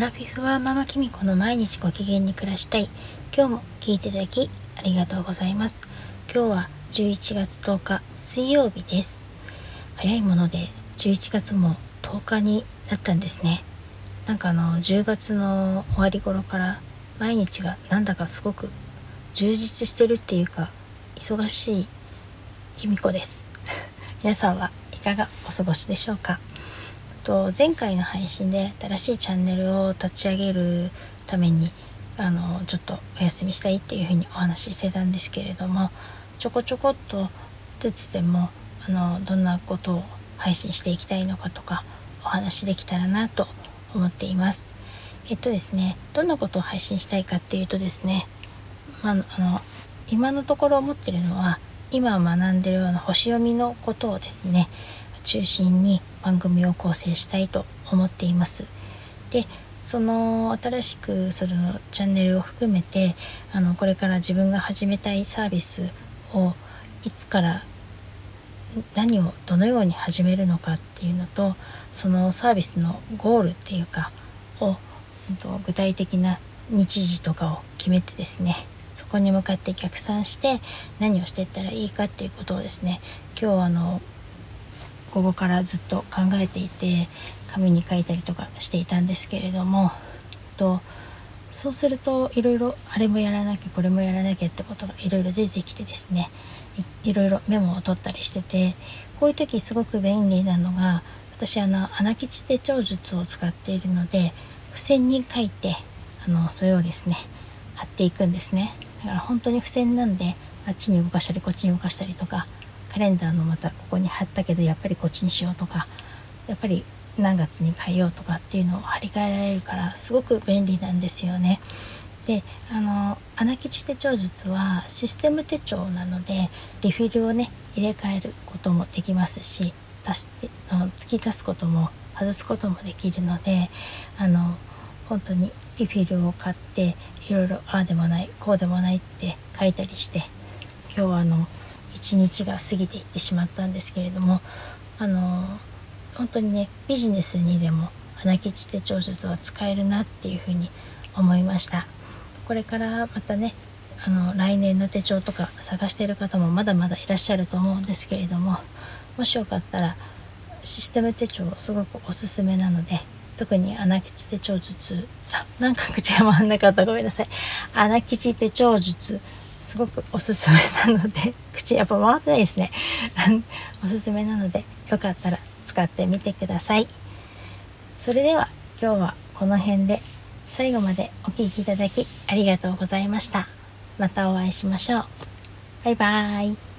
ラフィフはママキミコの毎日ご機嫌に暮らしたい。今日も聞いていただきありがとうございます。今日は11月10日水曜日です。早いもので11月も10日になったんですね。なんかあの10月の終わり頃から毎日がなんだかすごく充実してるっていうか忙しい由美子です。皆さんはいかがお過ごしでしょうか？と前回の配信で新しいチャンネルを立ち上げるためにあのちょっとお休みしたいっていうふうにお話ししてたんですけれどもちょこちょこっとずつでもあのどんなことを配信していきたいのかとかお話できたらなと思っています。えっとですねどんなことを配信したいかっていうとですね、まあ、の今のところ思ってるのは今学んでるような星読みのことをですね中心に番組を構成したいと思っています。でその新しくそのチャンネルを含めてあのこれから自分が始めたいサービスをいつから何をどのように始めるのかっていうのとそのサービスのゴールっていうかを具体的な日時とかを決めてですねそこに向かって逆算して何をしていったらいいかっていうことをですね今日あの午後からずっと考えていて紙に書いたりとかしていたんですけれどもとそうするといろいろあれもやらなきゃこれもやらなきゃってことがいろいろ出てきてですねいろいろメモを取ったりしててこういう時すごく便利なのが私あの穴吉手帳術を使っているので付箋に書いてあのそれをですね貼っていくんですね。だから本当に付箋なんであっちに動かしたりこっちに動かしたりとかカレンダーのまたここに貼ったけどやっぱりこっちにしようとかやっぱり何月に変えようとかっていうのを張り替えられるからすごく便利なんですよね。であの穴吉手帳術はシステム手帳なのでリフィルをね入れ替えることもできますし足して突き足すことも外すこともできるのであの本当にリフィルを買っていろいろああでもないこうでもないって書いたりして今日はあの一日が過ぎていってしまったんですけれどもあの本当にねビジネスにでも穴吉手帳術は使えるなっていうふうに思いました。これからまたねあの来年の手帳とか探している方もまだまだいらっしゃると思うんですけれどももしよかったらシステム手帳すごくおすすめなので特に穴吉手帳術あなんか口が回んなかった。ごめんなさい。穴吉手帳術すごくおすすめなので 口やっぱ回ってないですね。おすすめなのでよかったら使ってみてください。それでは今日はこの辺で最後までお聴きいただきありがとうございました。またお会いしましょう。バイバーイ。